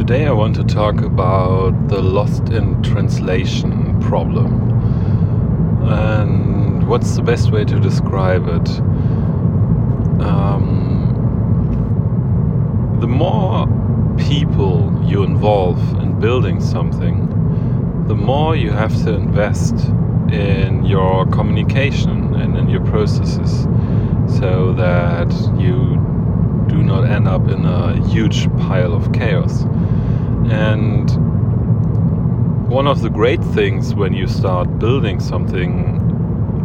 Today I want to talk about the lost in translation problem. And what's the best way to describe it? Um, the more people you involve in building something, the more you have to invest in your communication and in your processes so that you do not end up in a huge pile of chaos. And one of the great things when you start building something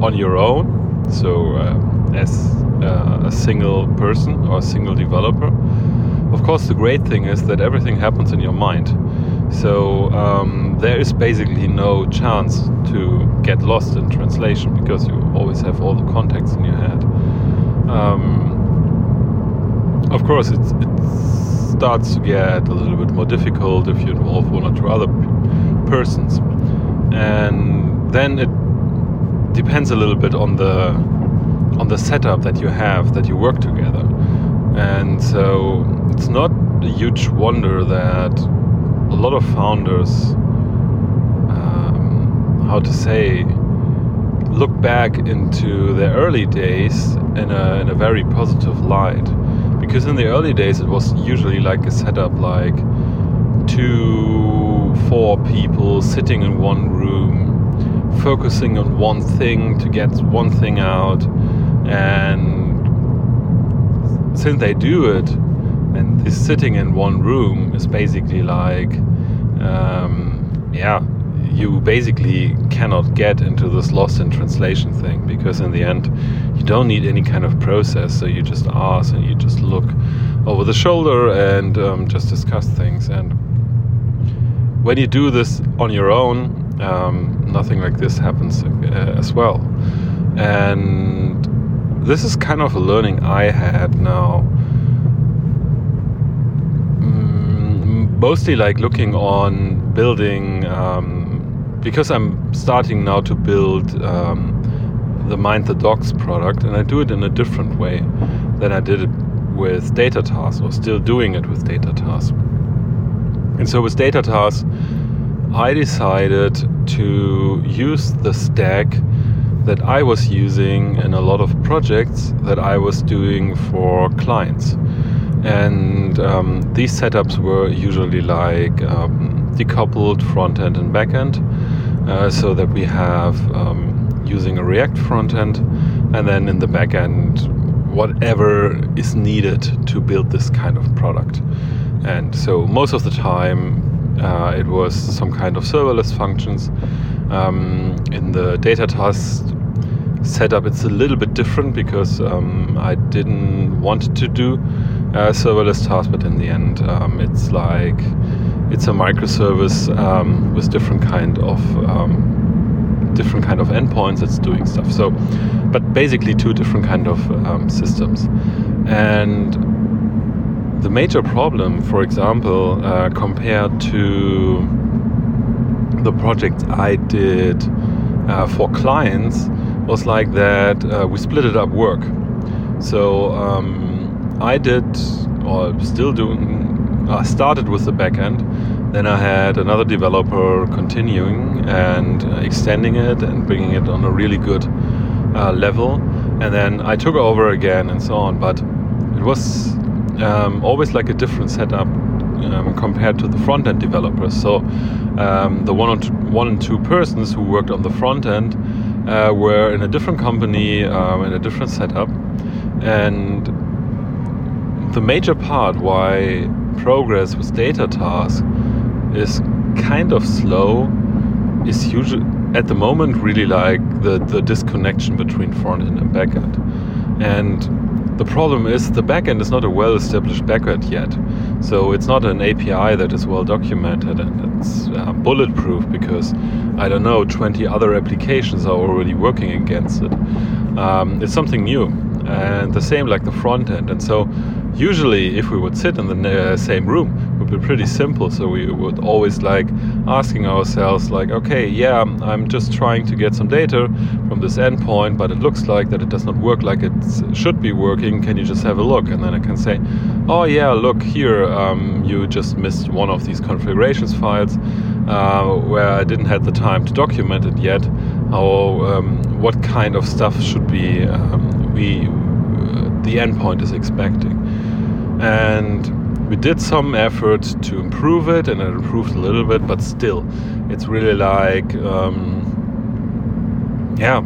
on your own, so uh, as uh, a single person or a single developer, of course, the great thing is that everything happens in your mind. So um, there is basically no chance to get lost in translation because you always have all the context in your head. Um, of course, it starts to get a little bit more difficult if you involve one or two other persons, and then it depends a little bit on the on the setup that you have that you work together, and so it's not a huge wonder that a lot of founders, um, how to say, look back into their early days in a, in a very positive light because in the early days it was usually like a setup like two four people sitting in one room focusing on one thing to get one thing out. And since they do it and this sitting in one room is basically like um, yeah you basically cannot get into this lost in translation thing because in the end you don't need any kind of process. So you just ask and you just look over the shoulder and um, just discuss things. And when you do this on your own um, nothing like this happens uh, as well. And this is kind of a learning i had now. Mm, mostly like looking on building um, because I'm starting now to build um, the Mind the Docs product, and I do it in a different way than I did it with Data Task, or still doing it with Data Task. And so with Data Task, I decided to use the stack that I was using in a lot of projects that I was doing for clients. And um, these setups were usually like um, decoupled front end and back end uh, so that we have um, using a React front end and then in the back end whatever is needed to build this kind of product. And so most of the time uh, it was some kind of serverless functions. Um, in the data task setup, it's a little bit different because um, I didn't want to do uh, serverless tasks, but in the end, um, it's like it's a microservice um, with different kind of um, different kind of endpoints that's doing stuff. So, but basically two different kind of um, systems. And the major problem, for example, uh, compared to the project I did uh, for clients, was like that uh, we split it up work. So um, I did, or still doing, I started with the backend. Then I had another developer continuing and uh, extending it and bringing it on a really good uh, level. And then I took over again and so on. But it was um, always like a different setup um, compared to the front end developers. So um, the one, two, one and two persons who worked on the front end uh, were in a different company, um, in a different setup. And the major part why progress with data tasks is kind of slow is usually at the moment really like the, the disconnection between front end and back end. And the problem is the backend is not a well established backend yet. So it's not an API that is well documented and it's uh, bulletproof because I don't know, 20 other applications are already working against it. Um, it's something new. And the same like the front end. And so usually if we would sit in the uh, same room it would be pretty simple. So we would always like asking ourselves like okay yeah i'm just trying to get some data from this endpoint but it looks like that it does not work like it should be working. Can you just have a look? And then i can say oh yeah look here um, you just missed one of these configurations files uh, where i didn't have the time to document it yet. How um, what kind of stuff should be um, we the endpoint is expecting and we did some effort to improve it and it improved a little bit but still it's really like um, yeah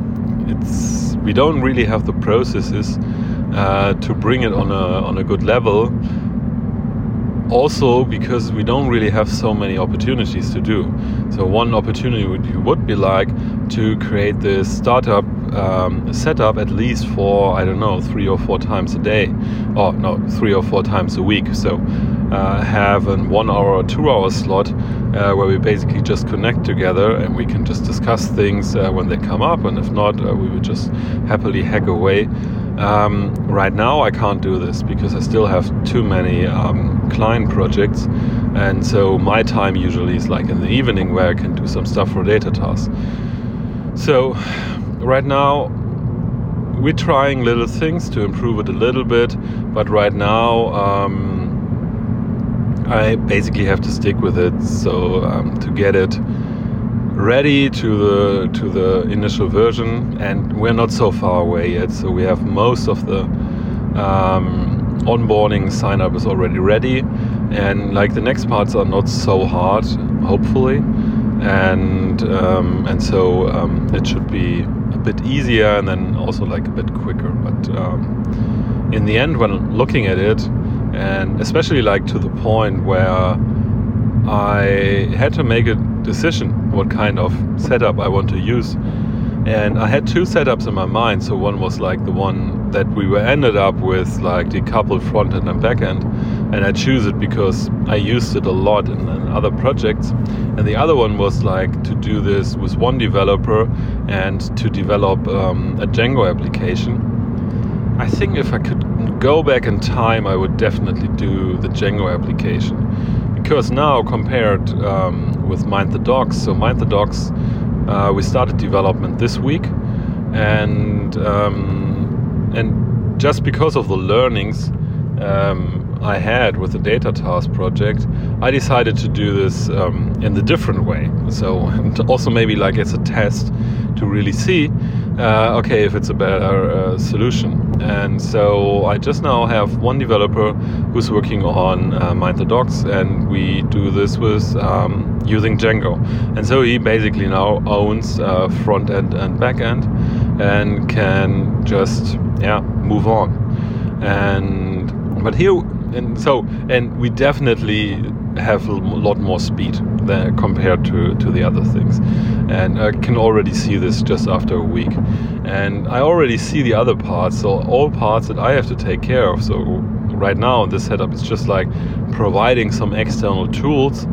it's we don't really have the processes uh, to bring it on a on a good level also because we don't really have so many opportunities to do. So one opportunity would, would be like to create this startup um, setup at least for I don't know three or four times a day, or no three or four times a week. So uh, have a one hour or two hour slot uh, where we basically just connect together and we can just discuss things uh, when they come up, and if not, uh, we would just happily hack away. Um, right now, I can't do this because I still have too many um, client projects, and so my time usually is like in the evening where I can do some stuff for data tasks. So, right now, we're trying little things to improve it a little bit, but right now, um, I basically have to stick with it. So, um, to get it ready to the to the initial version, and we're not so far away yet. So we have most of the um, onboarding sign up is already ready, and like the next parts are not so hard, hopefully, and um, and so um, it should be bit easier and then also like a bit quicker. But um, in the end, when looking at it, and especially like to the point where I had to make a decision what kind of setup I want to use. And I had two setups in my mind. So one was like the one that we were ended up with, like decoupled front end and back end. And I choose it because I used it a lot in, in other projects. And the other one was like to do this with one developer and to develop um, a Django application. I think if I could go back in time, I would definitely do the Django application because now compared um, with Mind the Docs, so Mind the Docs, uh, we started development this week, and um, and just because of the learnings um, I had with the data task project, I decided to do this um, in the different way. So also maybe like it's a test to really see, uh, okay, if it's a better uh, solution. And so I just now have one developer who's working on uh, Mind the Docs, and we do this with um, using Django. And so he basically now owns uh, front end and back end, and can just yeah move on. And but here and so and we definitely have a lot more speed than compared to, to the other things. And i can already see this just after a week. And i already see the other parts so all parts that i have to take care of. So right now this setup it's just like providing some external tools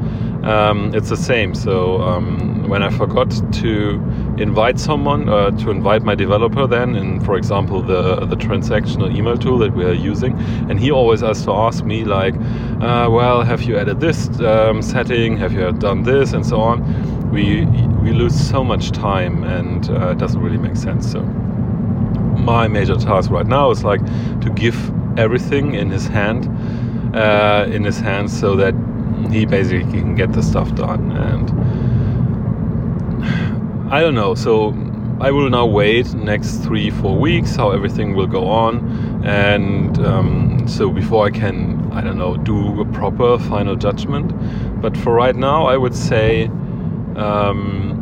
um, it's the same. So um, when I forgot to invite someone, uh, to invite my developer, then in, for example, the the transactional email tool that we are using, and he always has to ask me like, uh, well, have you added this um, setting? Have you done this, and so on. We we lose so much time, and uh, it doesn't really make sense. So my major task right now is like to give everything in his hand, uh, in his hands, so that he basically can get the stuff done. And I don't know. So I will now wait next three four weeks how everything will go on, and um, so before I can I don't know do a proper final judgment. But for right now, I would say. Um,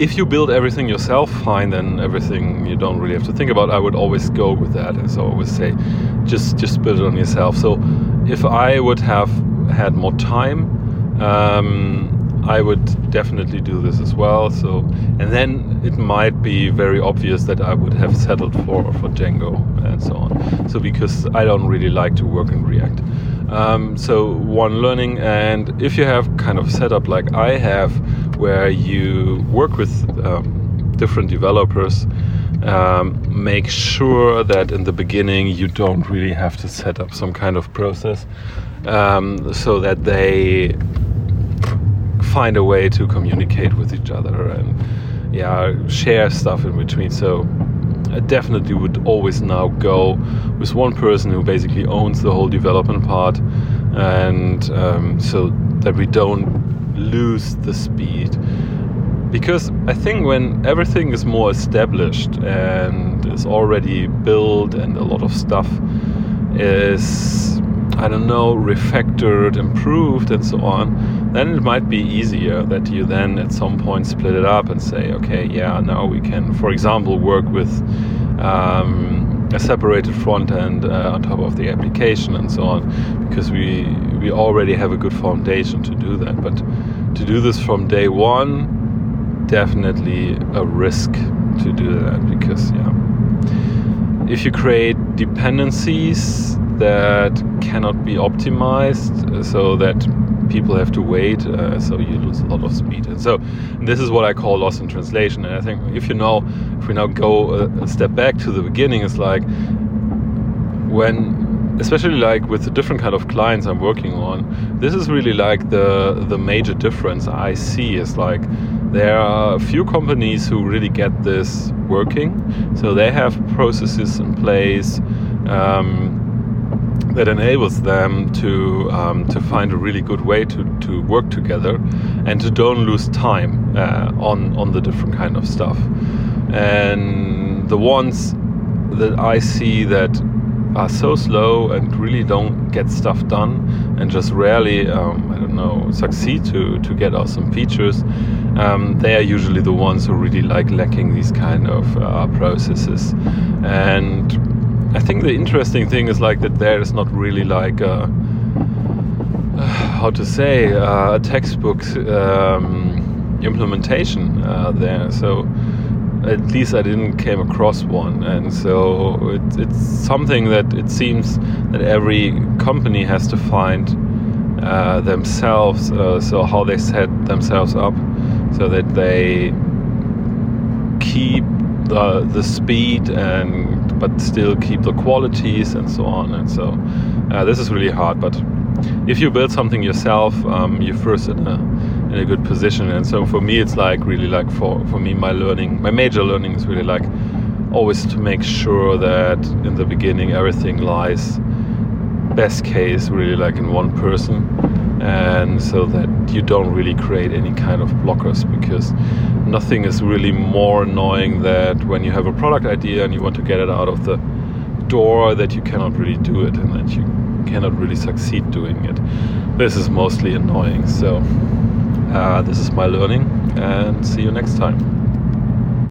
if you build everything yourself, fine, then everything you don't really have to think about. I would always go with that. And so I always say, just just build it on yourself. So if I would have had more time, um, I would definitely do this as well. So, and then it might be very obvious that I would have settled for for Django and so on. So because I don't really like to work in React. Um, so one learning, and if you have kind of setup like I have, where you work with um, different developers um, make sure that in the beginning you don't really have to set up some kind of process um, so that they find a way to communicate with each other and yeah share stuff in between. So I definitely would always now go with one person who basically owns the whole development part and um, so that we don't lose the speed because I think when everything is more established and is already built and a lot of stuff is I don't know refactored, improved, and so on, then it might be easier that you then at some point split it up and say, okay, yeah, now we can, for example, work with um, a separated front end uh, on top of the application and so on, because we we already have a good foundation to do that. But to do this from day one definitely a risk to do that because yeah. If you create dependencies that cannot be optimized uh, so that people have to wait uh, so you lose a lot of speed. And so this is what i call loss in translation. And i think if you know if we now go a, a step back to the beginning it's like when especially like with the different kind of clients I'm working on, this is really like the the major difference I see is like there are a few companies who really get this working, so they have processes in place. Um, that enables them to um, to find a really good way to, to work together and to don't lose time uh, on on the different kind of stuff and the ones that I see that are so slow and really don't get stuff done and just rarely, um, I don't know, succeed to, to get awesome features, um, they are usually the ones who really like lacking these kind of uh, processes. And I think the interesting thing is like that there is not really like a, uh, how to say, uh, a textbook um, implementation uh, there. So at least I didn't came across one, and so it, it's something that it seems that every company has to find uh, themselves. Uh, so how they set themselves up, so that they keep the the speed and but still keep the qualities and so on. And so uh, this is really hard, but if you build something yourself, um, you're first in a in a good position. And so for me, it's like really like for for me, my learning, my major learning is really like always to make sure that in the beginning everything lies best case really like in one person. And so that you don't really create any kind of blockers because nothing is really more annoying that when you have a product idea and you want to get it out of the door that you cannot really do it and that you cannot really succeed doing it. This is mostly annoying so uh, this is my learning and see you next time